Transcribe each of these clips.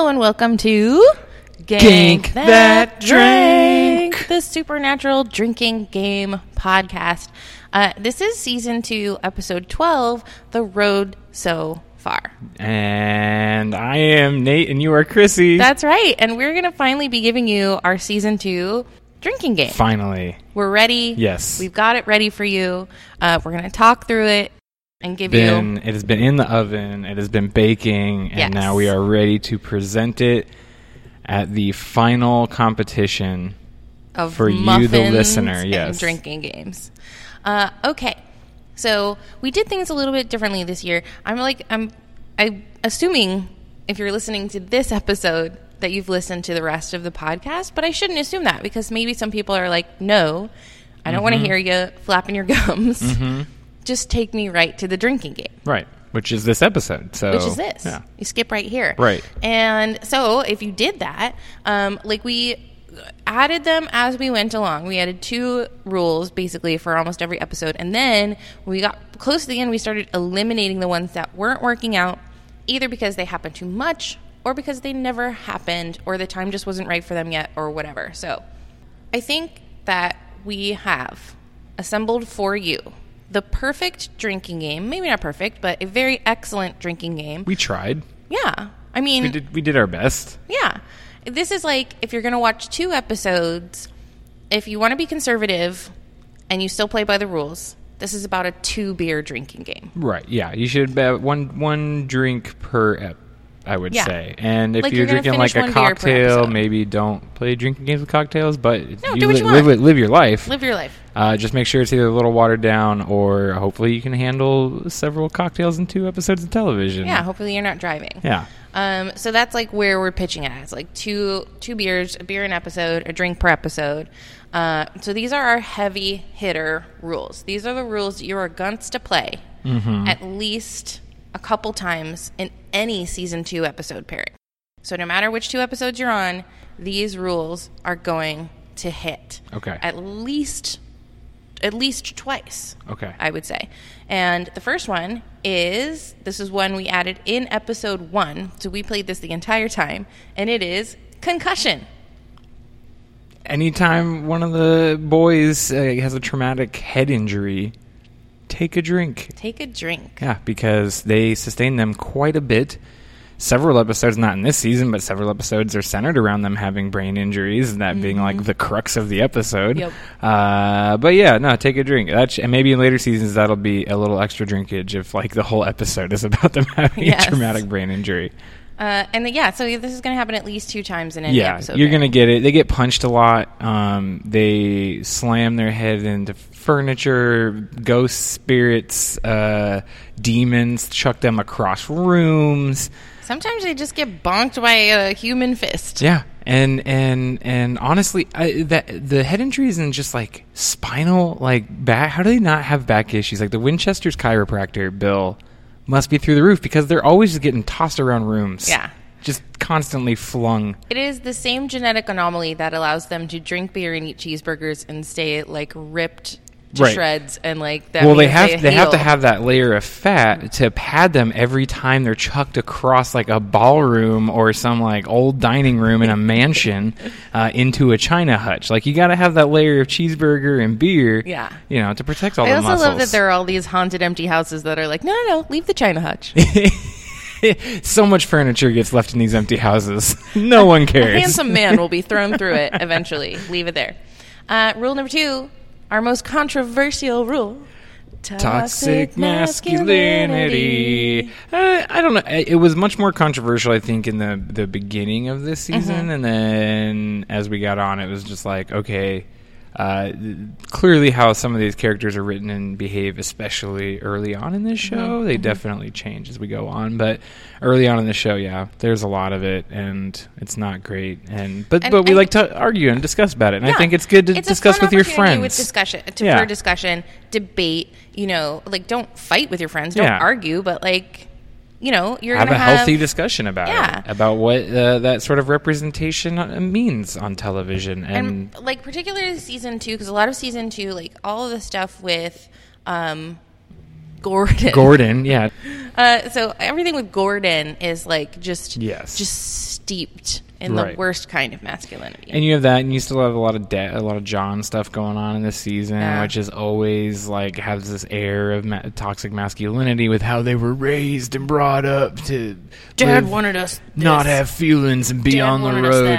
Hello and welcome to Gank That Drink. the supernatural drinking game podcast. Uh, this is season two, episode 12, The Road So Far. And I am Nate, and you are Chrissy. That's right. And we're going to finally be giving you our season two drinking game. Finally. We're ready. Yes. We've got it ready for you. Uh, we're going to talk through it and give Been, you. it has been in the oven, it has been baking, and Yes. now we are ready to present it at the final competition. of For you, the listener, yes. drinking games. Uh, okay, so we did things a little bit differently this year. I'm like I'm I assuming if you're listening to this episode that you've listened to the rest of the podcast, but I shouldn't assume that because maybe some people are like, no, I don't want Mm-hmm. to hear you flapping your gums. Just take me right to the drinking game Right. Which is this episode. So which is this. Yeah. You skip right here. Right. And so if you did that, um, like we added them as we went along. We added two rules basically for almost every episode. And then when we got close to the end, we started eliminating the ones that weren't working out, either because they happened too much or because they never happened or the time just wasn't right for them yet or whatever. So I think that we have assembled for you the perfect drinking game. Maybe not perfect, but a very excellent drinking game. We tried. Yeah. I mean, We did we did our best. yeah. This is like if you're going to watch two episodes, if you want to be conservative and you still play by the rules, this is about a two beer drinking game. Right. Yeah. You should have one one drink per ep. I would Yeah. say, and if Like you're, you're drinking like a one beer per cocktail, maybe don't play drinking games with cocktails. But No, you do what you live want. it- live your life. Live your life. Uh, just make sure it's either a little watered down, or hopefully you can handle several cocktails in two episodes of television. Yeah, hopefully you're not driving. Yeah. Um, so that's like where we're pitching at. It's like two two beers, a beer an episode, a drink per episode. Uh, so these are our heavy hitter rules. These are the rules that you are guns to play at least a couple times in any season two episode pairing. So no matter which two episodes you're on, these rules are going to hit. Okay. At least at least twice. Okay. I would say. And the first one is this is one we added in episode one. So we played this the entire time, and it is concussion. Anytime one of the boys uh, has a traumatic head injury, take a drink. Take a drink. Yeah, because they sustain them quite a bit. Several episodes, not in this season, but several episodes are centered around them having brain injuries, and that being like the crux of the episode. Yep. Uh, but yeah, no, take a drink. And maybe in later seasons that'll be a little extra drinkage if like the whole episode is about them having Yes. a traumatic brain injury. Uh, and then, yeah, so this is going to happen at least two times in any yeah, episode. you're gonna get it. They get punched a lot. Um, they slam their head into furniture. Ghost spirits, uh, demons chuck them across rooms. Sometimes they just get bonked by a human fist. Yeah, and and and honestly, I, that the head injury isn't just like spinal, like back. How do they not have back issues? Like the Winchester's chiropractor Bill must be through the roof because they're always just getting tossed around rooms. Yeah. just constantly flung. It is the same genetic anomaly that allows them to drink beer and eat cheeseburgers and stay like ripped to Right. shreds and like that. well, they have they have to have that layer of fat to pad them every time they're chucked across like a ballroom or some like old dining room in a mansion uh, into a china hutch. Like you got to have that layer of cheeseburger and beer. Yeah. you know, to protect all I also muscles. love that there are all these haunted empty houses that are like, no, no, no, leave the China hutch. so much furniture gets left in these empty houses. no one cares. A handsome man will be thrown through it eventually. Leave it there. Uh, rule number two, our most controversial rule. Toxic masculinity. Uh, I don't know. It was much more controversial, I think, in the the beginning of this season, Mm-hmm. and then as we got on, it was just like, okay, uh, clearly how some of these characters are written and behave, especially early on in this Mm-hmm. show, they definitely change as we go on. But early on in the show, yeah, there's a lot of it, and it's not great. And but And- but we like to argue and discuss about it, and I think it's good to It's discuss with your friends. With discussion, to, Yeah. for discussion, debate. You know, like don't fight with your friends, don't Yeah. argue, but like, you know, you're have a have healthy discussion about Yeah. it, about what uh, that sort of representation uh, means on television, and, and like particularly season two because a lot of season two like all of the stuff with um Gordon. Gordon, yeah. Uh, so everything with Gordon is like just Yes. just steeped in the worst kind of masculinity. And you have that, and you still have a lot of de- a lot of John stuff going on in this season, Yeah. which is always like has this air of ma- toxic masculinity with how they were raised and brought up to Dad live- wanted us not have feelings and be Dad on the road.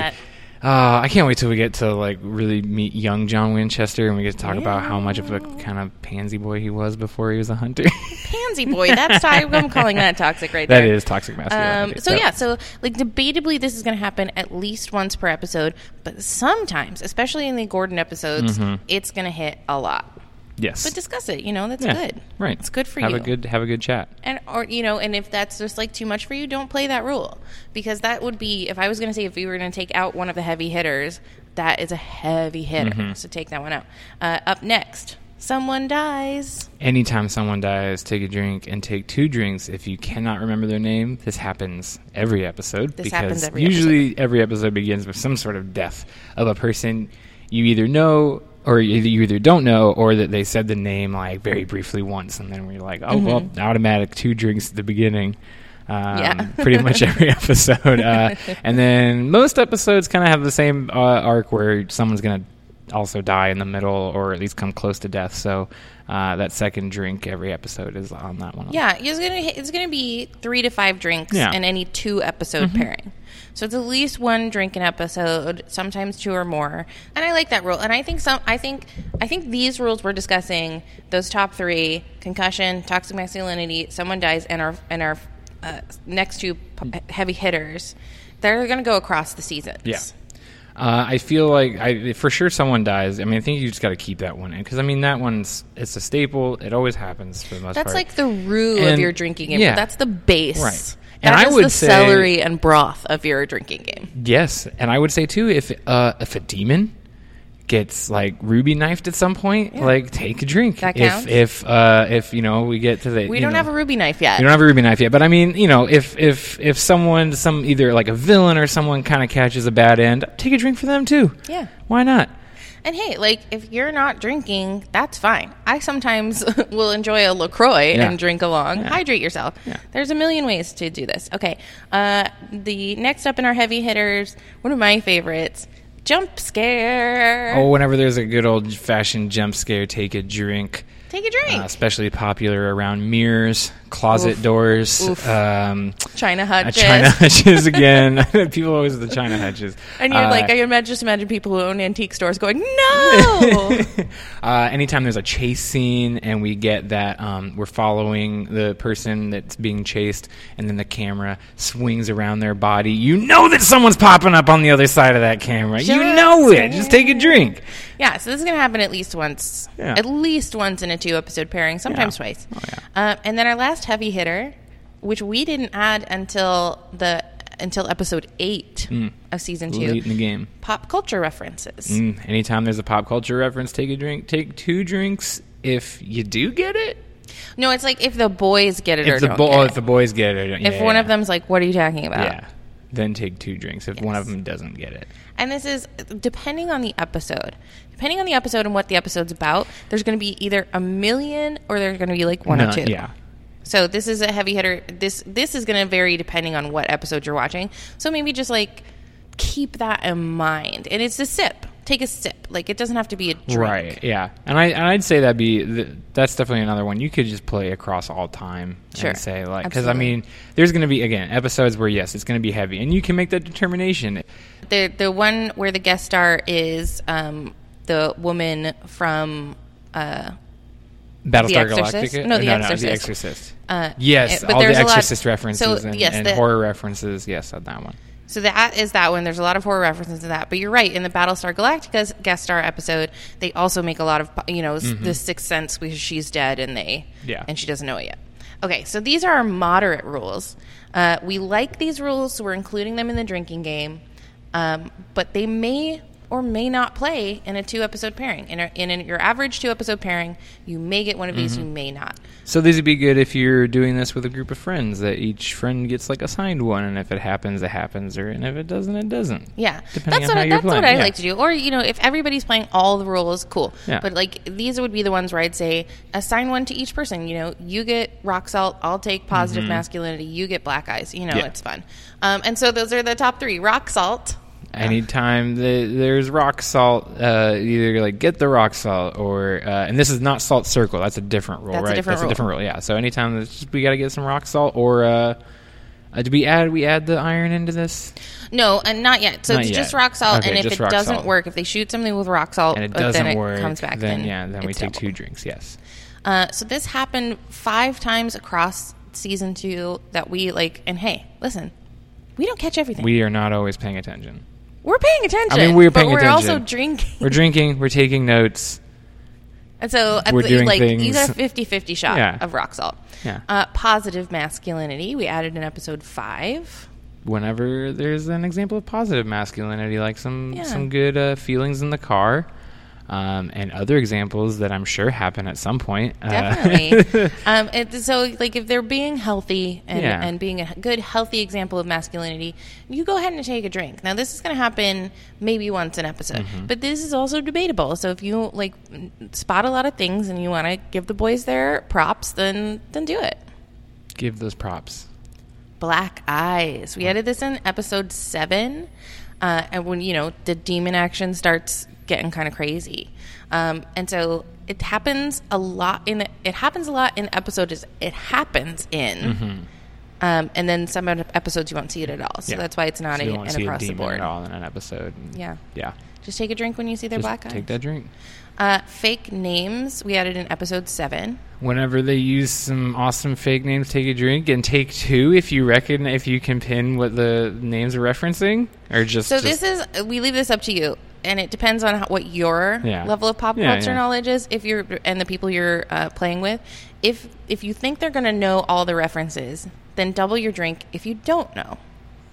Uh, I can't wait till we get to like really meet young John Winchester and we get to talk about how much of a kind of pansy boy he was before he was a hunter. pansy boy. That's I'm calling that toxic right that That is toxic Um, masculinity. so That- yeah, so like debatably, this is going to happen at least once per episode, but sometimes, especially in the Gordon episodes, it's going to hit a lot. Yes, But discuss it. You know, that's Yeah, good. Right, It's good for have you. a good have a good chat. and or you know, and if that's just like too much for you, don't play that rule because that would be if I was going to say if we were going to take out one of the heavy hitters, that is a heavy hitter. Mm-hmm. So take that one out. Uh, up next, someone dies. Anytime someone dies, take a drink and take two drinks. If you cannot remember their name, this happens every episode This because happens every usually every episode begins with some sort of death of a person you either know or you you either don't know or that they said the name like very briefly once and then we're like, oh well, automatic two drinks at the beginning. Um, Mm-hmm. Yeah. pretty much every episode, uh, and then most episodes kind of have the same uh, arc where someone's gonna also die in the middle or at least come close to death. So uh, that second drink every episode is on that one. Yeah, it's gonna it's gonna be three to five drinks Yeah. Mm-hmm. in any two episode pairing. So it's at least one drink an episode, sometimes two or more. And I like that rule. And I think some I think I think these rules we're discussing, those top three, concussion, toxic masculinity, someone dies, and our and our uh, next two heavy hitters, they're gonna go across the seasons. Yeah. Uh, I feel like I for sure someone dies. I mean, I think you just got to keep that one in because I mean that one's it's a staple. It always happens for the most That's part. like the roux of your drinking game. yeah. That's the base. Right. That And I would the say- celery and broth of your drinking game. yes, and I would say too if uh, if a demon gets like ruby knifed at some point, like take a drink. That if counts? if uh, if you know we get to the We don't know, have a ruby knife yet. You don't have a ruby knife yet, but I mean, you know, if if if someone, some either like a villain or someone kind of catches a bad end, take a drink for them too. Yeah. why not? And hey, like if you're not drinking, that's fine. I sometimes will enjoy a LaCroix Yeah. and drink along. Yeah. Hydrate yourself. Yeah. There's a million ways to do this. Okay. Uh, the next up in our heavy hitters, one of my favorites, jump scare. Oh, whenever there's a good old fashioned jump scare, take a drink. Take a drink. Uh, especially popular around mirrors, closet Oof. doors, Oof. um, China uh, hutches. China hutches again. People always the China hutches. And you're Uh, like, I imagine, just imagine people who own antique stores going, no. uh, anytime there's a chase scene and we get that um, we're following the person that's being chased and then the camera swings around their body, you know that someone's popping up on the other side of that camera. you know it. Just take a drink. Yeah, so this is going to happen at least once. Yeah. At least once in a two episode pairing, sometimes Yeah. twice. Oh, yeah. uh, and then our last heavy hitter, which we didn't add until the until episode eight of season two, Mm. Late in the game. pop culture references. Mm, anytime there's a pop culture reference, take a drink. Take two drinks if you do get it. No, it's like if the boys get it or If the, don't bo- get oh, it. if the boys get it. if one of them's like, "What are you talking about?" Then take two drinks if one of them doesn't get it. And this is depending on the episode. Depending on the episode and what the episode's about, there's going to be either a million or there's going to be like one No, or two. Yeah. So this is a heavy hitter. This this is going to vary depending on what episode you're watching. So maybe just like keep that in mind. And it's a sip. Take a sip. Like it doesn't have to be a drink. Right. Yeah. And I and I'd say that'd be that's definitely another one you could just play across all time Sure. and say like because I mean there's going to be again episodes where yes it's going to be heavy and you can make that determination. The the one where the guest star is um, the woman from uh, Battlestar Galactica. No, The No, Exorcist. The Exorcist. Uh, yes, eh, but all the there's lot- Exorcist references so, and, yes, and the- horror references. Yes, on that one. So that is that one. There's a lot of horror references to that. But you're right. In the Battlestar Galactica's guest star episode, they also make a lot of you know s the Sixth Sense because she's dead and they Mm-hmm. Yeah. and she doesn't know it yet. Okay, so these are our moderate rules. Uh, we like these rules, so we're including them in the drinking game. Um, but they may or may not play in a two episode pairing. In, a, in your average two episode pairing, you may get one of these, you may not. So these would be good if you're doing this with a group of friends. That each friend gets like assigned one, and if it happens, it happens, or and if it doesn't, it doesn't. Yeah, Depending that's on what I, that's what I yeah. like to do. Or you know, if everybody's playing all the rules, cool. Yeah. But like these would be the ones where I'd say assign one to each person. You know, you get rock salt, I'll take positive masculinity. You get black eyes. You know, Mm-hmm. Yeah. it's fun. Um, and so those are the top three: rock salt. Anytime the, there's rock salt, uh, either like get the rock salt or, uh, and this is not salt circle. That's a different rule, That's a right? different that's rule. a different rule. Yeah. So anytime that's just, we got to get some rock salt or, uh, uh, did we add we add the iron into this? No, and not yet. So Not it's yet. just rock salt, Okay, and if just it rock doesn't salt. work, if they shoot something with rock salt, And it uh, doesn't then it work. comes back. then, Then, yeah, then we it's take double. two drinks. Yes. Uh, so this happened five times across season two that we like. And hey, listen, we don't catch everything. We are not always paying attention. We're paying attention. I mean, we're paying attention. but paying we're also drinking. We're drinking. We're taking notes. And so We're doing like you things. got a 50-50 shot Yeah. of rock salt. Yeah. Uh, positive masculinity. We added in episode five. whenever there's an example of positive masculinity, like some Yeah. some good uh, feelings in the car, um, and other examples that I'm sure happen at some point. Uh, Definitely. um, it, so, like, if they're being healthy and, Yeah. and being a good, healthy example of masculinity, you go ahead and take a drink. Now, this is going to happen maybe once an episode, Mm-hmm. but this is also debatable. So, if you like spot a lot of things and you want to give the boys their props, then then do it. Give those props. Black eyes. We added this in episode seven, uh, and when you know the demon action starts getting kind of crazy, um, and so it happens a lot in it happens a lot in episodes. It happens in, um, and then some episodes you won't see it at all. So Mm-hmm. Yeah. that's why it's not So a, you won't an across the board. at all in an episode. Yeah, Yeah. just take a drink when you see their Just black eyes. take that drink. Uh, fake names. We added in episode seven. Whenever they use some awesome fake names, take a drink and take two if you reckon if you can pin what the names are referencing, or just So just- this is we leave this up to you, and it depends on how, what your Yeah. level of pop Yeah, culture yeah. knowledge is. If you're and the people you're uh, playing with, if if you think they're going to know all the references, then double your drink. If you don't know,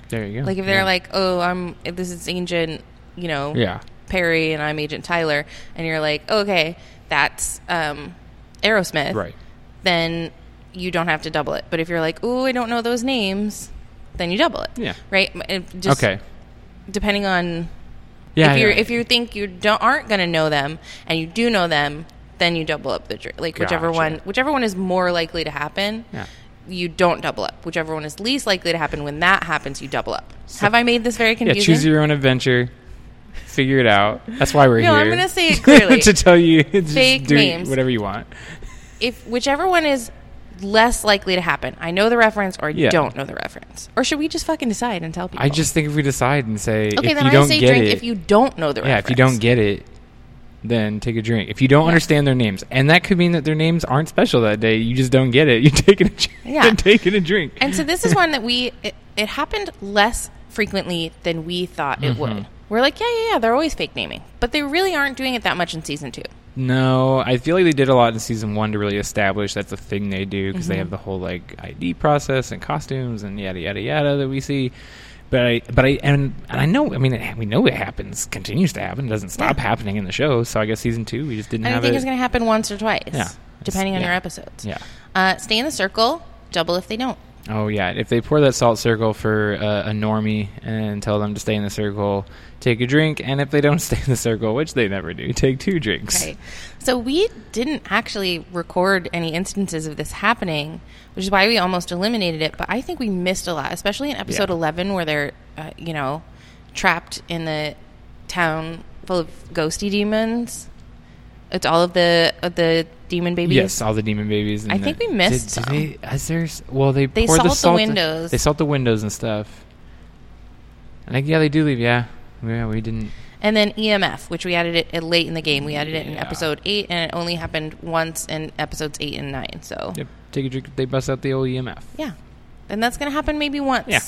there you go. like if they're like, oh, I'm this is Agent, you know, yeah, Perry, and I'm Agent Tyler, and you're like, okay, that's um, Aerosmith, right. then you don't have to double it. But if you're like, oh, I don't know those names, then you double it. Yeah. Right. It just, okay. depending on Yeah. if you yeah. if you think you don't aren't going to know them and you do know them, then you double up the dr- like whichever Gotcha. one whichever one is more likely to happen. Yeah. You don't double up. Whichever one is least likely to happen, when that happens, you double up. Have I made this very confusing? yeah, choose your own adventure. Figure it out. That's why we're here. No, here. I'm gonna say it clearly. to tell you, just Fake do names. whatever you want. if whichever one is less likely to happen, I know the reference or I Yeah. don't know the reference, or should we just fucking decide and tell people? I just think if we decide and say okay. if then you I don't say get drink it, if you don't know the reference. yeah, reference. if you don't get it, then take a drink. If you don't Yeah. understand their names, and that could mean that their names aren't special that day, you just don't get it. You take it, a drink, Yeah. taking a drink. And so this is one that we it, it happened less frequently than we thought it Mm-hmm. would. We're like, yeah, yeah, yeah, they're always fake naming, but they really aren't doing it that much in season two. No, I feel like they did a lot in season one to really establish that's a thing they do because Mm-hmm. they have the whole like ID process and costumes and yada yada yada that we see. But I, but I, and, and I know, I mean, it, we know it happens, continues to happen, doesn't stop Yeah. happening in the show. So I guess season two, we just didn't I have think it. it's going to happen once or twice, Yeah. depending on Yeah. your episodes. yeah. Uh, stay in the circle, double if they don't. Oh yeah, if they pour that salt circle for uh, a normie and tell them to stay in the circle, take a drink, and if they don't stay in the circle, which they never do, take two drinks. Right. So we didn't actually record any instances of this happening, which is why we almost eliminated it. But I think we missed a lot, especially in episode Yeah. 11, where they're, uh, you know, trapped in the town full of ghosty demons. It's all of the of the demon babies. Yes, all the demon babies. I think we missed Did, did they, is there, well, they They salt the the salt windows. They salt the windows and stuff. And like, yeah, they do leave. Yeah, yeah, we didn't. And then EMF, which we added it late in the game. We added it in Yeah. episode eight, and it only happened once in episodes eight and nine. So Yep, take a drink. They bust out the old EMF. Yeah. And that's going to happen maybe once. Yeah.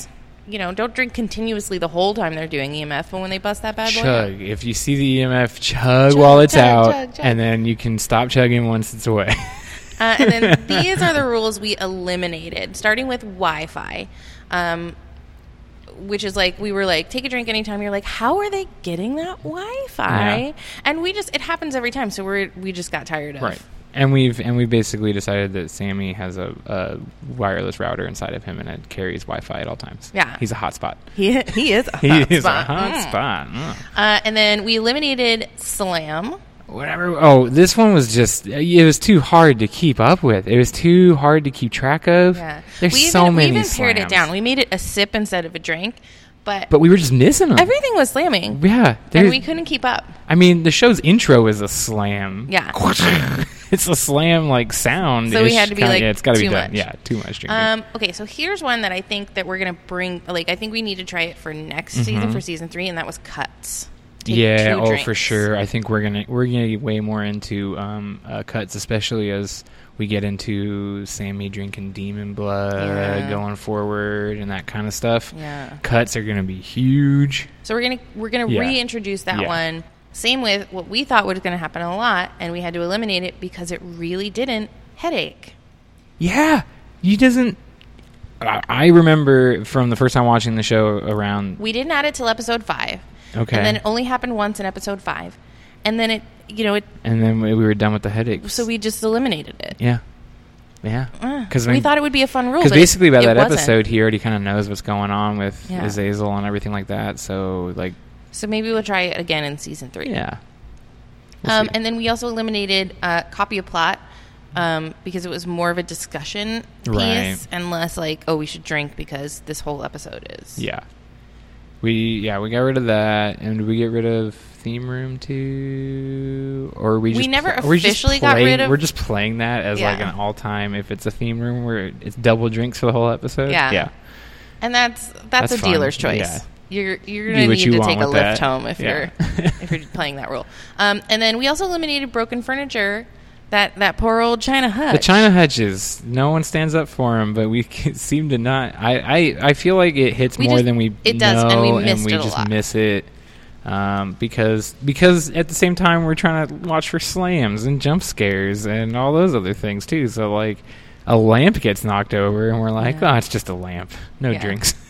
You know, don't drink continuously the whole time they're doing EMF, but when they bust that bad boy. out- Chug. If you see the EMF, chug, Chug, while it's chug, out, chug, chug. and then you can stop chugging once it's away. Uh, and then these are the rules we eliminated, starting with Wi Fi. Um, which is like we were like take a drink anytime. You're like, how are they getting that Wi-Fi? Yeah. And we just it happens every time, so we're we just got tired of Right. And we've and we basically decided that Sammy has a, a wireless router inside of him and it carries Wi-Fi at all times. Yeah. he's a hotspot. He he is a He hot is a spot. Mm. hotspot. Mm. Uh, and then we eliminated Slam. Whatever. Oh, this one was just it was too hard to keep up with. It was too hard to keep track of. Yeah, There's we so many We even pared it down. We made it a sip instead of a drink, but, but we were just missing them. everything was slamming, yeah, and we couldn't keep up. I mean, the show's intro is a slam. Yeah. it's a slam like sound. So we had to be like, yeah, it's got to be done. much. Yeah, too much drinking. Um, okay, so here's one that I think that we're gonna bring. Like, I think we need to try it for next season for season three, and that was cuts. Take Mm-hmm. yeah, oh for sure. I think we're gonna we're gonna get way more into um, uh, cuts, especially as we get into Sammy drinking demon blood Yeah. going forward and that kind of stuff. Yeah. Cuts are gonna be huge. So we're gonna we're gonna Yeah. reintroduce that Yeah. one. Same with what we thought was gonna happen a lot, and we had to eliminate it because it really didn't. Headache. Yeah, he doesn't. I I remember from the first time watching the show around. We didn't add it till episode five. Okay. And then it only happened once in episode five, and then it you know it. And then we we were done with the headaches. So we just eliminated it. yeah, yeah. Uh, Because we thought it would be a fun rule. because basically by that wasn't. episode, he already kind of knows what's going on with Yeah. Azazel and everything like that. So like, So maybe we'll try it again in season three. yeah. We'll Um, and then we also eliminated uh, copy a plot um, because it was more of a discussion piece Right. and less like, oh, we should drink because this whole episode is. yeah, we yeah we got rid of that, and we get rid of theme room too, or we We just never pl- we're just officially got playing- rid of- We're just playing that as like an all time. If it's a theme room where it's double drinks for the whole episode, Yeah. yeah. And that's that's, That's a fun. dealer's choice. Yeah. You're you're gonna need you to take a lift that. home if Yeah. you're if you're playing that rule. Um, and then we also eliminated broken furniture. That that poor old China Hutch. The China Hutches, no one stands up for him, but we seem to not. I, I, I feel like it hits We more just- than we it does, and we missed it a just lot. miss it um, because because at the same time we're trying to watch for slams and jump scares and all those other things too. So like a lamp gets knocked over, and we're like, Yeah. oh, it's just a lamp, no Yeah. drinks.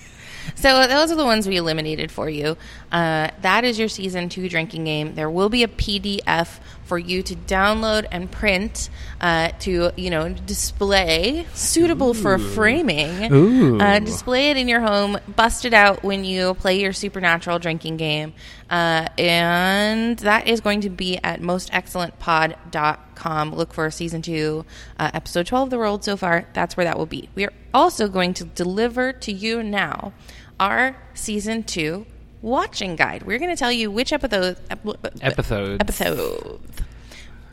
So those are the ones we eliminated for you. Uh, that is your season two drinking game. There will be a PDF for you to download and print uh, to you know display, suitable for framing. Ooh. Uh, display it in your home. Bust it out when you play your supernatural drinking game, uh, and that is going to be at mostexcellentpod.com. Look for season two, uh, episode twelve, of the Road so far. That's where that will be. We are also going to deliver to you now our season two watching guide. We're going to tell you which episode ep- Episodes. episodes.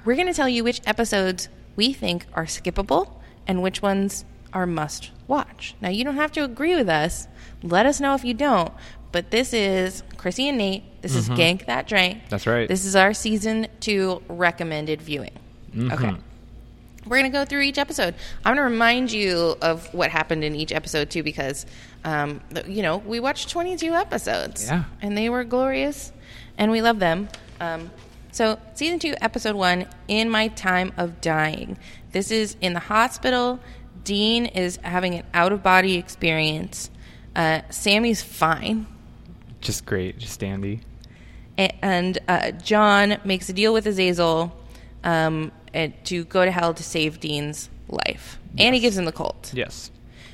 We're going to tell you which episodes we think are skippable and which ones are must watch. Now, you don't have to agree with us. Let us know if you don't. But this is Chrissy and Nate. This is Gank That Drank. Mm-hmm. That's right. This is our season two recommended viewing. Mm-hmm. Okay. We're going to go through each episode. I'm going to remind you of what happened in each episode, too, because, um, you know, we watched 22 episodes. Yeah. And they were glorious, and we love them. Um, so, season two, episode one, In My Time of Dying. This is in the hospital. Dean is having an out of body experience. Uh, Sammy's fine. Just great, just dandy. And uh, John makes a deal with Azazel um, and to go to hell to save Dean's life, and he gives him the Colt. Yes.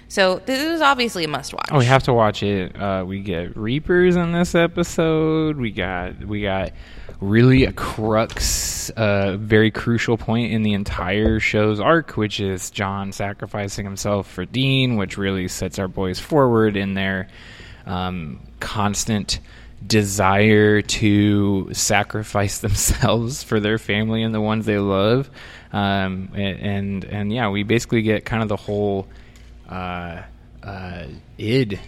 So this is obviously a must-watch. Oh, we have to watch it. Uh, we get Reapers in this episode. We got we got really a crux, uh, very crucial point in the entire show's arc, which is John sacrificing himself for Dean, which really sets our boys forward in their um, constant desire to sacrifice themselves for their family and the ones they love. Um, and, and and yeah, we basically get kind of the whole uh, uh, id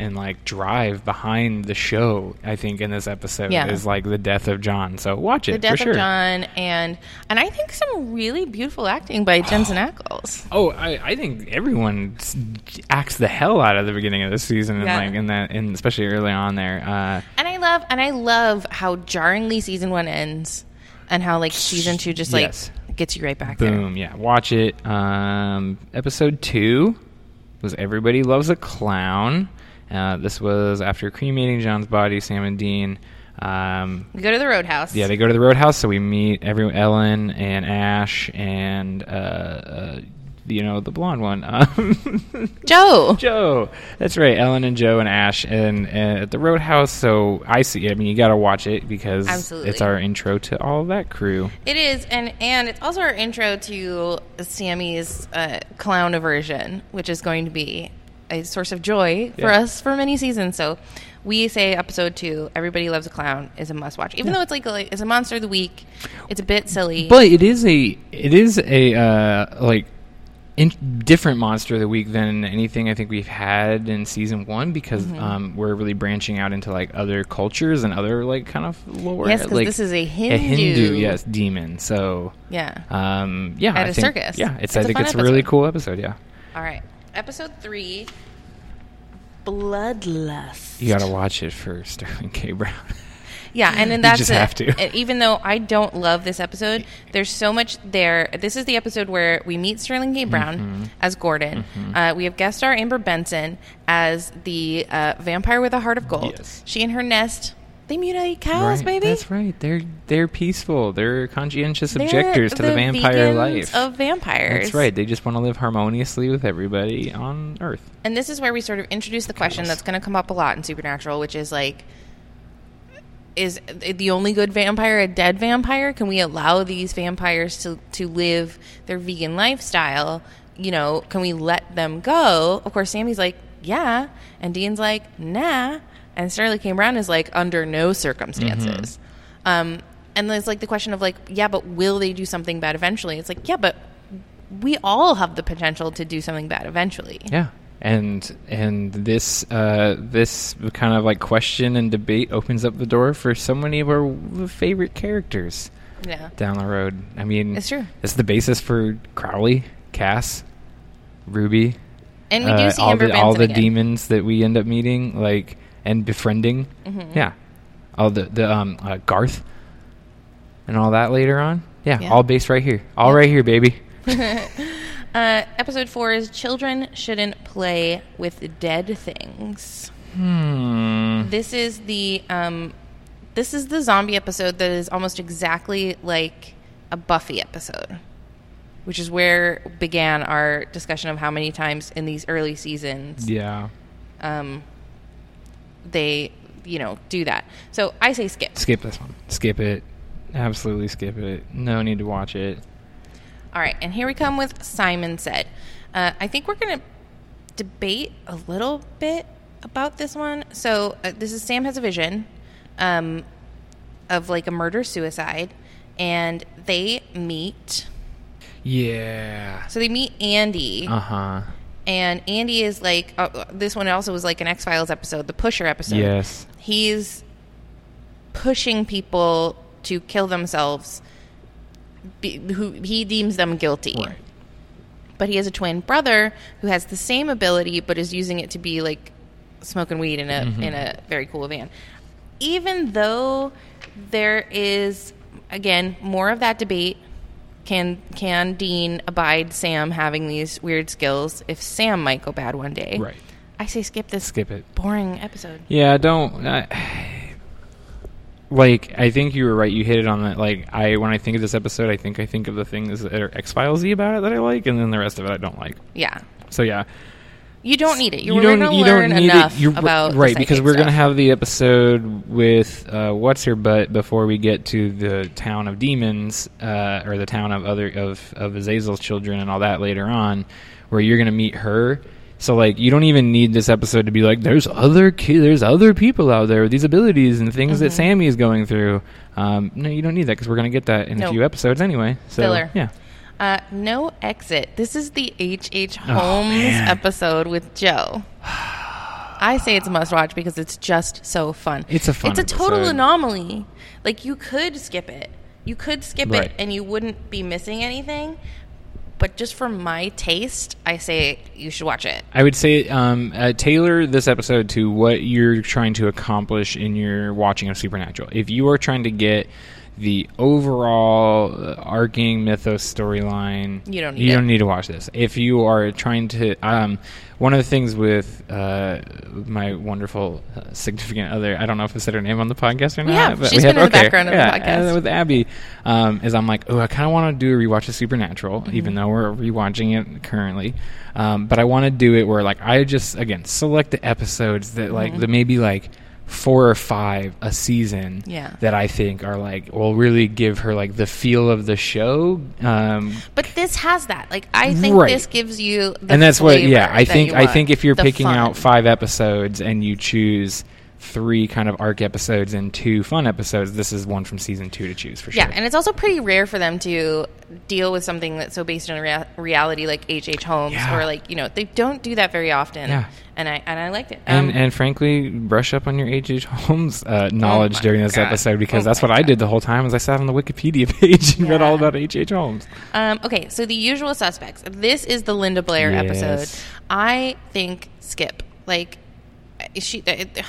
and like drive behind the show. I think in this episode Yeah. is like the death of John. So watch it the death for sure. of John, and and I think some really beautiful acting by Jensen Ackles. Oh, I, I think everyone acts the hell out of the beginning of this season, and like in that, and especially early on there. Uh, And I love and I love how jarringly season one ends, and how like season two just like Yes. gets you right back there. boom, yeah, watch it. Um, episode two was everybody loves a clown, Uh, this was after cremating John's body, Sam and Dean. Um, We go to the Roadhouse. yeah, they go to the roadhouse, so we meet everyone, Ellen and Ash and uh, uh, you know the blonde one, um, Jo. Jo. That's right, Ellen and Jo and Ash, and, and at the roadhouse. So I see. I mean, you got to watch it because Absolutely. it's our intro to all that crew. It is, and and it's also our intro to Sammy's uh, clown aversion, which is going to be a source of joy for us for many seasons. So we say episode two, "Everybody Loves a Clown" is a must watch, even though it's like, like it's a monster of the week. It's a bit silly, But it is a it is a uh, like in, different monster of the week than anything I think we've had in season one because Mm-hmm. um, we're really branching out into like other cultures and other like kind of lore. Yes, 'cause like, this is a a Hindu. Hindu, yes, demon. So yeah. um, yeah, At I a think, circus. Yeah, it's, It's I a think it's a really cool episode. Yeah, All right, episode three, Bloodlust. you got to watch it for Sterling K. Brown. Yeah, and then You that's just it. have to. Even though I don't love this episode, there's so much there. This is the episode where we meet Sterling K. Brown Mm-hmm. as Gordon. Uh, we have guest star Amber Benson as the uh, vampire with a heart of gold. Yes. She and her nest, they mutilate cows, right, baby. That's right. They're they're peaceful. They're conscientious They're objectors to the, vampire life. of vampires. That's right. They just want to live harmoniously with everybody on Earth. And this is where we sort of introduce the question that's going to come up a lot in Supernatural, which is like, is the only good vampire a dead vampire? Can we allow these vampires to, to live their vegan lifestyle? You know, can we let them go? Of course, Sammy's like, yeah. And Dean's like, nah. And Sterling K. Brown is like, under no circumstances. Um, and there's like the question of like, yeah, but will they do something bad eventually? It's like, yeah, but we all have the potential to do something bad eventually. Yeah. And and this uh, this kind of like question and debate opens up the door for so many of our favorite characters Yeah. down the road. I mean, It's true. It's the basis for Crowley, Cass, Ruby, And we do uh, see all Amber the Benson all the again. demons that we end up meeting, like and befriending. Mhm. Yeah, all the the um uh, Garth and all that later on. Yeah, Yeah. all based right here, all Yeah. right here, baby. Uh, episode four is children shouldn't play with dead things. Hmm. This is the um, this is the zombie episode that is almost exactly like a Buffy episode, which is where began our discussion of how many times in these early seasons Yeah. um, they you know do that. So I say skip. Skip this one. Skip it. Absolutely skip it. No need to watch it. All right, and here we come with Simon said. Uh, I think we're going to debate a little bit about this one. So uh, this is Sam has a vision um, of like a murder suicide, and they meet. Yeah. So they meet Andy, Uh huh. And Andy is like uh, this one also was like an X Files episode, the Pusher episode. Yes. he's pushing people to kill themselves be, who he deems them guilty Right. but he has a twin brother who has the same ability but is using it to be like smoking weed in a Mm-hmm. in a very cool van even though there is again more of that debate can can Dean abide Sam having these weird skills if Sam might go bad one day Right. I say skip this Skip it. boring episode Yeah, don't. I like, I think you were right. You hit it on that. Like, I when I think of this episode, I think I think of the things that are X Filesy about it that I like, and then the rest of it I don't like. yeah So yeah, You don't need it. You're you don't. you learn don't need enough it. You're, about right because we're going to have the episode with uh, what's her butt before we get to the town of demons uh, or the town of other of of Azazel's children and all that later on, where you're going to meet her. So like you don't even need this episode to be like there's other ki- there's other people out there with these abilities and things that Mhm. Sammy is going through. Um, no, you don't need that because we're going to get that in Nope. a few episodes anyway. So Filler. yeah, Uh, no exit. This is the H. H. Oh, Holmes episode with Jo. I say it's a must watch because it's just so fun. It's a fun It's a total episode. anomaly. Like you could skip it. You could skip Right. it and you wouldn't be missing anything. But just for my taste, I say you should watch it. I would say um, uh, tailor this episode to what you're trying to accomplish in your watching of Supernatural. If you are trying to get the overall uh, arcing mythos storyline, You don't need you it. don't need to watch this. If you are trying to, um, one of the things with uh, my wonderful uh, significant other, I don't know if I said her name on the podcast or We not. have. but She's we been in the okay, background of the podcast. uh, with Abby, um, is I'm like, oh, I kind of want to do a rewatch of Supernatural, Mm-hmm. even though we're rewatching it currently. Um, but I want to do it where like I just again select the episodes that like Mm-hmm. the maybe like four or five a season Yeah. that I think are like will really give her like the feel of the show. Um, But this has that. Like I think Right. this gives you the and that's what yeah I think I think if you're picking fun. out five episodes and you choose three kind of arc episodes and two fun episodes, this is one from season two to choose for sure. Yeah, and it's also pretty rare for them to deal with something that's so based on rea- reality, like H. H. Holmes, Yeah. or like you know they don't do that very often. Yeah. and I and I liked it. and Um, and frankly, brush up on your H. H. Holmes uh, knowledge my during this God. episode because Oh that's what I did the whole time. As I sat on the Wikipedia page and read all about H. H. Holmes. Um, okay, so the usual suspects. This is the Linda Blair Yes. episode. I think skip. Like she. It,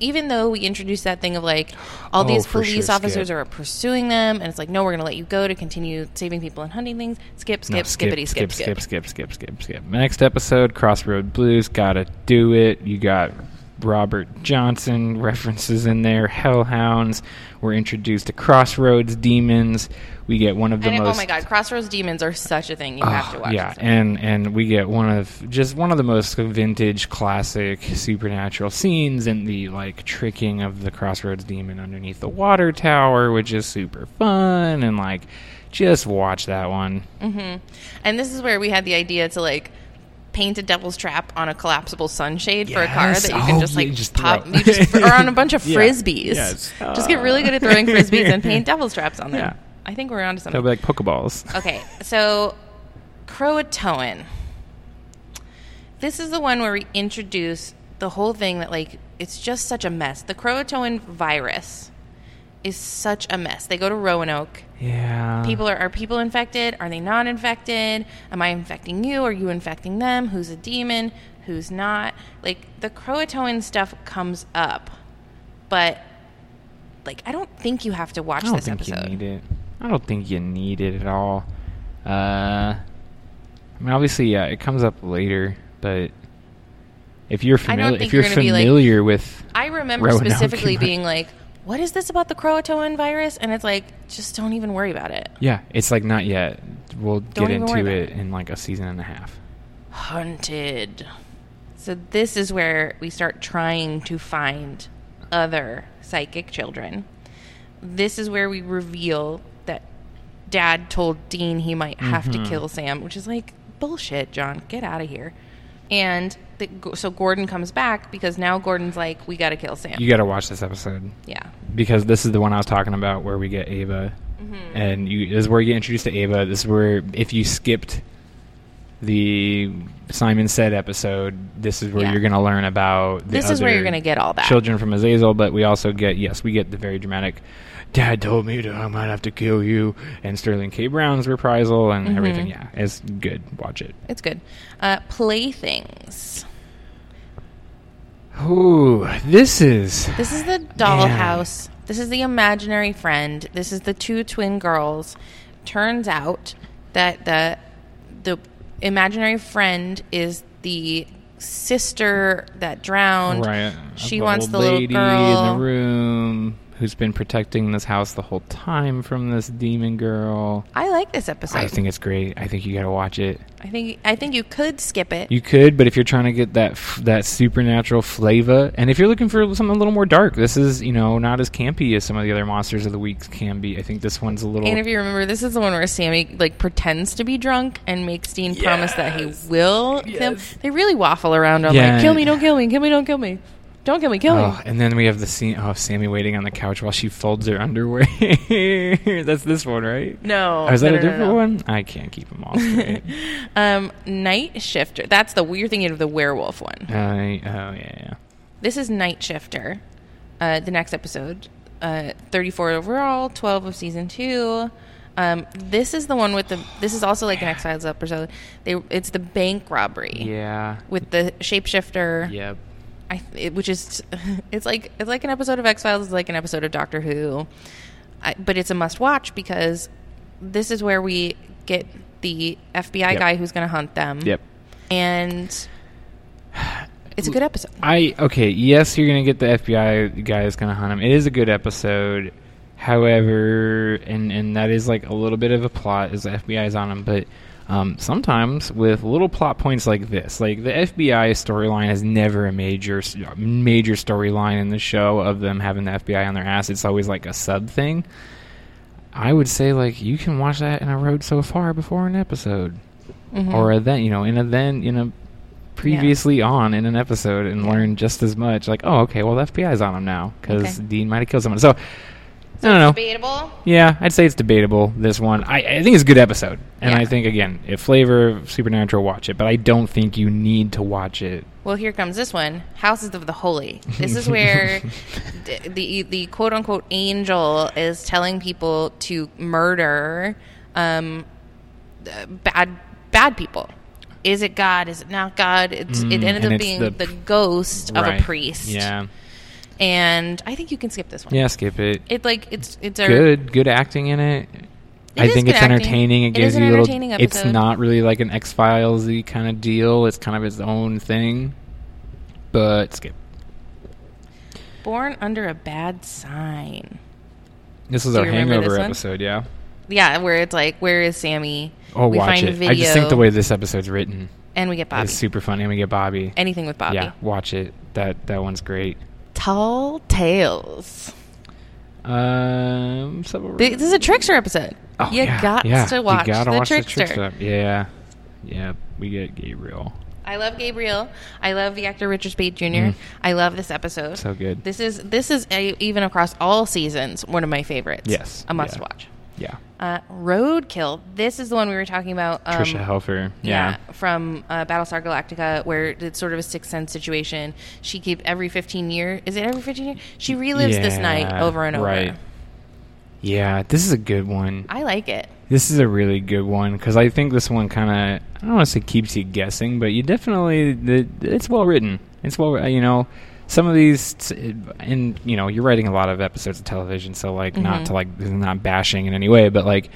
even though we introduced that thing of like all Oh, these for police sure, officers skip. are pursuing them, and it's like, no, we're going to let you go to continue saving people and hunting things. Skip, skip, No, skippity, skip, skip. skip, skip, skip, skip, skip. Next episode, Crossroad Blues. Gotta do it. You got Robert Johnson references in there. Hellhounds. We're introduced to Crossroads demons. We get one of the And it- oh most. oh my god, Crossroads Demons are such a thing. You ah, have to Oh, watch. yeah, and and we get one of just one of the most vintage, classic supernatural scenes in the like tricking of the Crossroads demon underneath the water tower, which is super fun and like just watch that one. Mm-hmm. And this is where we had the idea to like paint a devil's trap on a collapsible sunshade for a car that you can Oh, just like you just pop you just, or on a bunch of Yeah. frisbees. Yes. Just get really good at throwing frisbees and paint devil's traps on them. Yeah. I think we're onto They'll something. be like Pokeballs. Okay, so Croatoan. This is the one where we introduce the whole thing that like it's just such a mess. The Croatoan virus is such a mess. They go to Roanoke. Yeah. People are are people infected? Are they not infected? Am I infecting you? Are you infecting them? Who's a demon? Who's not? Like the Croatoan stuff comes up, but like I don't think you have to watch this. I don't this think episode. you need it. I don't think you need it at all. Uh, I mean, obviously, yeah, it comes up later, but if you're familiar, if you're you're gonna like- familiar with, I remember Roanoke, specifically you might- being like, "What is this about the Croatoan virus?" And it's like, just don't even worry about it. yeah, it's like not yet. We'll Don't get into about it in like a season and a half. Hunted. So this is where we start trying to find other psychic children. This is where we reveal that Dad told Dean he might have Mm-hmm. to kill Sam, which is like bullshit. John, get out of here. And the, so Gordon comes back because now Gordon's like, we got to kill Sam. You got to watch this episode yeah. because this is the one I was talking about where we get Ava, Mm-hmm. and you this is where you get introduced to Ava. This is where if you skipped the Simon Said episode, this is where Yeah. you're going to learn about. The This is where you're going to get all that. children from Azazel, but we also get yes, we get the very dramatic. Dad told me that I might have to kill you, and Sterling K. Brown's reprisal and Mm-hmm. everything. Yeah, it's good. Watch it. It's good. Uh, playthings. Ooh, this is This is the dollhouse. This is the imaginary friend. This is the two twin girls. Turns out that the the imaginary friend is the sister that drowned. right. She the wants the little girl. in the room who's been protecting this house the whole time from this demon girl. I like this episode. I think it's great. I think you got to watch it. I think I think you could skip it. You could, but if you're trying to get that f- that supernatural flavor, and if you're looking for something a little more dark, this is you know not as campy as some of the other monsters of the week can be. I think this one's a little. and if you remember, this is the one where Sammy like pretends to be drunk and makes Dean promise that he Yes. will. kill him. Yes. They really waffle around on Yeah. like, kill me, don't kill me, kill me, don't kill me, don't get me, kill me. Oh, and then we have the scene of Sammy waiting on the couch while she folds her underwear. That's this one, right? No, Oh, is that no, a no, different no. one? I can't keep them all straight. Um, Night Shifter. That's the weird thing of the werewolf one. I, oh yeah, yeah. This is Night Shifter. Uh, the next episode, uh, thirty-four overall, twelve of season two. Um, this is the one with the. This is also like an X Files episode. They, it's the bank robbery Yeah. with the shapeshifter. Yep. I, it, which is, it's like it's like an episode of X Files. It's like an episode of Doctor Who. I, but it's a must watch because this is where we get the FBI Yep. guy who's going to hunt them. Yep. And it's a good episode. I okay. Yes, you're gonna get the FBI guy that's gonna hunt him. It is a good episode. However, and and that is like a little bit of a plot is the FBI is on him, but. Um, sometimes with little plot points like this, like the FBI storyline is never a major major storyline in the show of them having the FBI on their ass. It's always like a sub thing. I would say like you can watch that in a road so far before an episode Mhm. or a then you know in a then in a previously on in an episode and Yeah. learn just as much like oh okay well the FBI's on him now because Okay. Dean might have killed someone so I don't know Debatable. yeah I'd say it's debatable this one I, I think it's a good episode and Yeah. I think again if flavor of Supernatural watch it but I don't think you need to watch it Well, here comes this one, Houses of the Holy. This is where the, the the quote unquote angel is telling people to murder um, bad bad people. Is it God? Is it not God? It's, Mm, it ended up being the- the, ghost of Right. a priest. yeah and I think you can skip this one. yeah skip it It like it's it's a good good acting in it It I think it's acting. entertaining. It It gives you a little. entertaining It's not really like an X Files kind of deal. It's kind of its own thing. But skip. born under a bad sign. This is Do our hangover episode, yeah. Yeah, where it's like, where is Sammy? Oh, we watch find it. video, I just think the way this episode's written and we get Bobby. It's super funny, and we get Bobby. Anything with Bobby. Yeah, watch it. That that one's great. Tall tales. Um, so Th- This is a trickster episode. oh, you yeah, got yeah. to watch, the, watch trickster. the trickster. Yeah, yeah. We get Gabriel. I love Gabriel. I love the actor Richard Speight Jr. Mm. I love this episode. So good. This is this is a, even across all seasons one of my favorites. Yes, a must yeah. watch. Yeah, Uh, Roadkill. This is the one we were talking about. Um, Tricia Helfer. Yeah. from uh, Battlestar Galactica, where it's sort of a sixth sense situation. She keep every fifteen year. Is it every fifteen year? She relives this night over and over. right. Yeah, this is a good one. I like it. This is a really good one because I think this one kind of I don't want to say keeps you guessing, but you definitely the, it's well written. It's well you know some of these and you know you're writing a lot of episodes of television, so like not Mhm. to like not bashing in any way, but like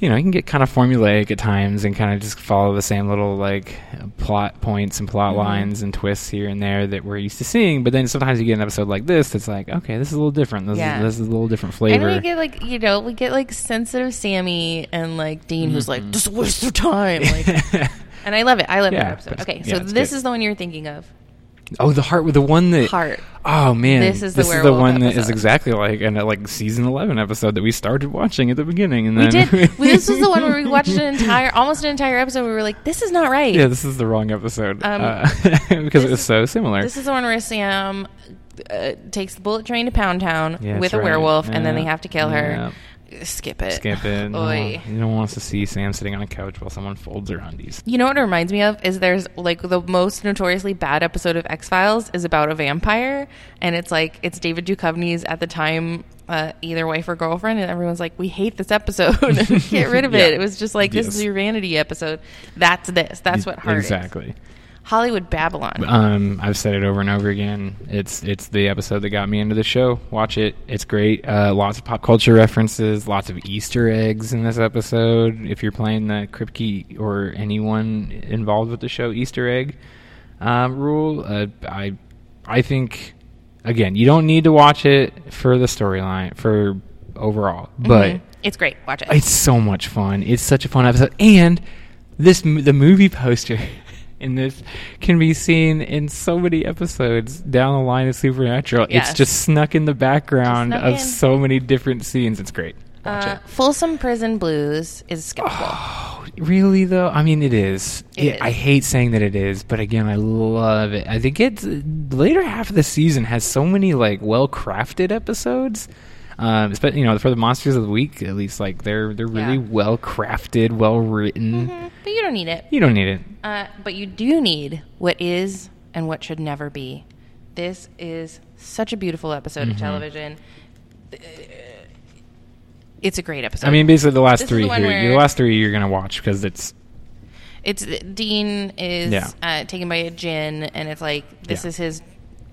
you know you can get kind of formulaic at times and kind of just follow the same little like plot points and plot Mhm. lines and twists here and there that we're used to seeing. But then sometimes you get an episode like this that's like okay, this is a little different. This Yeah. is this is a little different flavor. And we get like you know we get like sensitive Sammy and like Dean who's like Mhm. just a waste of time. Like, and I love it. I love Yeah, that episode. Okay, so this good. is the one you're thinking of. Oh, the heart with the one that. Heart. Oh man, This is the the werewolf one that is exactly like an like season eleven episode that we started watching at the beginning, and We did. this was the one where we watched an entire, almost an entire episode. We were like, "This is not right." yeah, this is the wrong episode Um, uh, because it was so similar. This is the one where Sam uh, takes the bullet train to Pound Town Yeah, with a right. werewolf, and then they have to kill her. yeah. Skip it. Skip it. No, Oy. you don't want to see Sam sitting on a couch while someone folds her undies. You know what it reminds me of is there's like the most notoriously bad episode of X Files is about a vampire, and it's like it's David Duchovny's at the time uh, either wife or girlfriend, and everyone's like, "We hate this episode, get rid of Yeah. it." It was just like this is your vanity episode. That's this. That's what Heart is. Hollywood Babylon. Um, I've said it over and over again. It's it's the episode that got me into the show. Watch it; it's great. Uh, lots of pop culture references, lots of Easter eggs in this episode. If you're playing the Kripke or anyone involved with the show, Easter egg um, rule. Uh, I I think again, you don't need to watch it for the storyline for overall, but Mhm. it's great. Watch it. it's so much fun. It's such a fun episode, and this the movie poster in this can be seen in so many episodes down the line of Supernatural. Yes. It's just snuck in the background of in. so many different scenes. It's great. Uh, it. Folsom Prison Blues is skippable. Oh, really though? I mean, it is. It It- is. I hate saying that it is, but again, I love it. I think it's later half of the season has so many like well crafted episodes. Um, but you know, for the monsters of the week, at least, like they're they're really Yeah. well crafted, well written. Mhm, But you don't need it. You don't need it. Uh, but you do need what is and what should never be. This is such a beautiful episode of Mhm. television. Uh, It's a great episode. I mean, basically, the last This three the here, the last three you're gonna watch because it's it's Dean is Yeah. uh, taken by a djinn, and it's like this Yeah. is his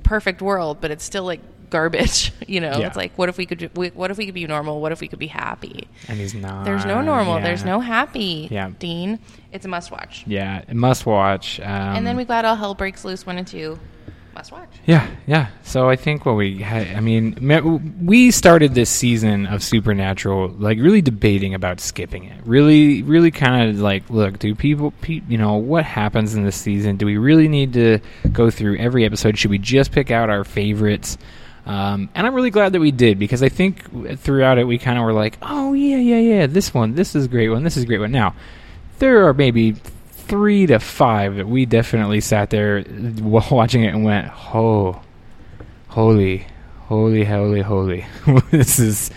perfect world, but it's still like garbage. You know, Yeah. it's like what if we could what if we could be normal? What if we could be happy? and he's not. There's no normal. yeah. There's no happy. Yeah. Dean, it's a must watch. Yeah, must watch. Um, and then we got all hell breaks loose one and two. Must watch. Yeah, yeah. So I think what we had, I mean, we started this season of Supernatural like really debating about skipping it. Really, really kind of like, look, do people, pe- you know, what happens in this season? Do we really need to go through every episode? Should we just pick out our favorites? Um, and I'm really glad that we did because I think throughout it we kind of were like, oh yeah, yeah, yeah, this one, this is a great one, this is a great one. Now, there are maybe three to five that we definitely sat there watching it and went, "Oh, holy, holy, holy, holy!" this is.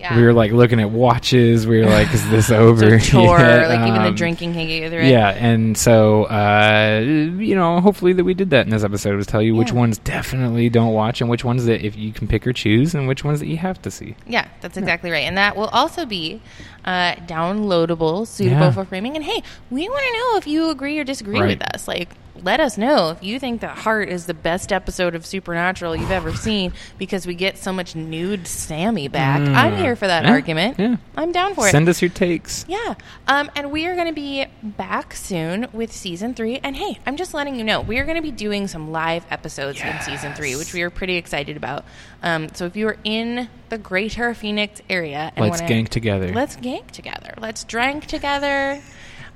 Yeah. We were like looking at watches. We were like, "Is this over?" Chore. yet? like even the Um, drinking can't get you through it. Yeah, and so uh, you know, hopefully that we did that in this episode was tell you which ones definitely don't watch and which ones that if you can pick or choose and which ones that you have to see. Yeah, that's exactly right. And that will also be uh, downloadable, suitable Yeah. for framing. And hey, we want to know if you agree or disagree Right. with us. Like, let us know if you think that Heart is the best episode of Supernatural you've ever seen because we get so much nude Sammy back. Mm. I'm here for that Yeah, argument. yeah. I'm down for it. Send us your takes. Yeah. Um, and we are going to be back soon with season three. And hey, I'm just letting you know, we are going to be doing some live episodes in season three, which we are pretty excited about. Um, so if you are in the greater Phoenix area and Let's wanna- gank together. Let's gank together. Let's drink together.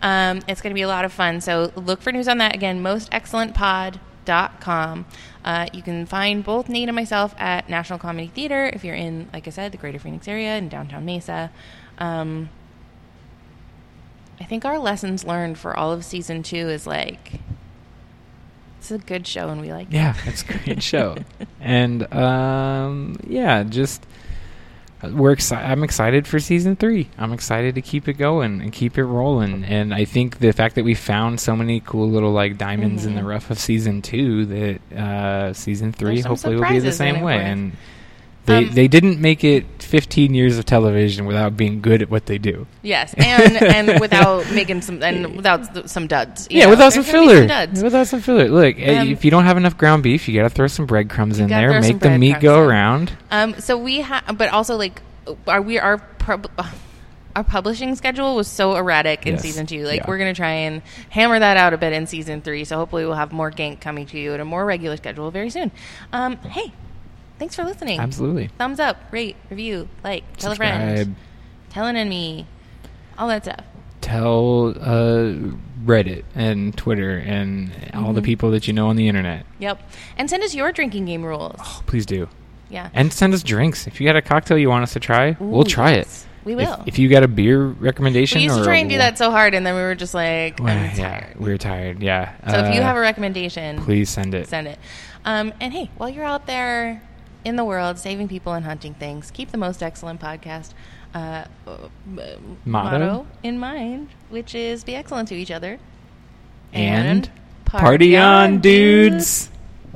Um, it's going to be a lot of fun. So look for news on that. Again, mostexcellentpod.com. Uh, you can find both Nate and myself at National Comedy Theater if you're in, like I said, the greater Phoenix area in downtown Mesa. Um, I think our lessons learned for all of season two is like, it's a good show and we like it. Yeah, it's a great show. and um, yeah, just we're exci- I'm excited for season three. I'm excited to keep it going and keep it rolling. And I think the fact that we found so many cool little like diamonds in the Mhm. rough of season two, that uh, season three There's hopefully will be the same way. And they Um, they didn't make it 15 years of television without being good at what they do. Yes, and and without making some and without th- some duds. Yeah, know, without some there's gonna be filler. duds. Without some filler. Look, uh, Um, if you don't have enough ground beef, you got to throw some breadcrumbs in there, make the meat go in. around. Um, so we have, but also like, are we our pub- our publishing schedule was so erratic in Yes. season two. Like Yeah. we're gonna try and hammer that out a bit in season three. So hopefully we'll have more gank coming to you at a more regular schedule very soon. Um, hey, thanks for listening. Absolutely. Thumbs up, rate, review, like, tell a friend, Subscribe. tell an enemy, all that stuff. Tell uh, Reddit and Twitter and all the Mhm. people that you know on the internet. Yep, and send us your drinking game rules. Oh, please do. Yeah, And send us drinks. If you got a cocktail you want us to try, Ooh, we'll try yes. it. We will. If, you got a beer recommendation, we used to try and do that so hard, and then we were just like, Well, I'm yeah, tired. we were tired. Yeah. So if you Uh, have a recommendation, please send it. send it. Um, and hey, while you're out there in the world saving people and hunting things, keep the most excellent podcast uh, uh, Motto? in mind, which is be excellent to each other And party on, dudes.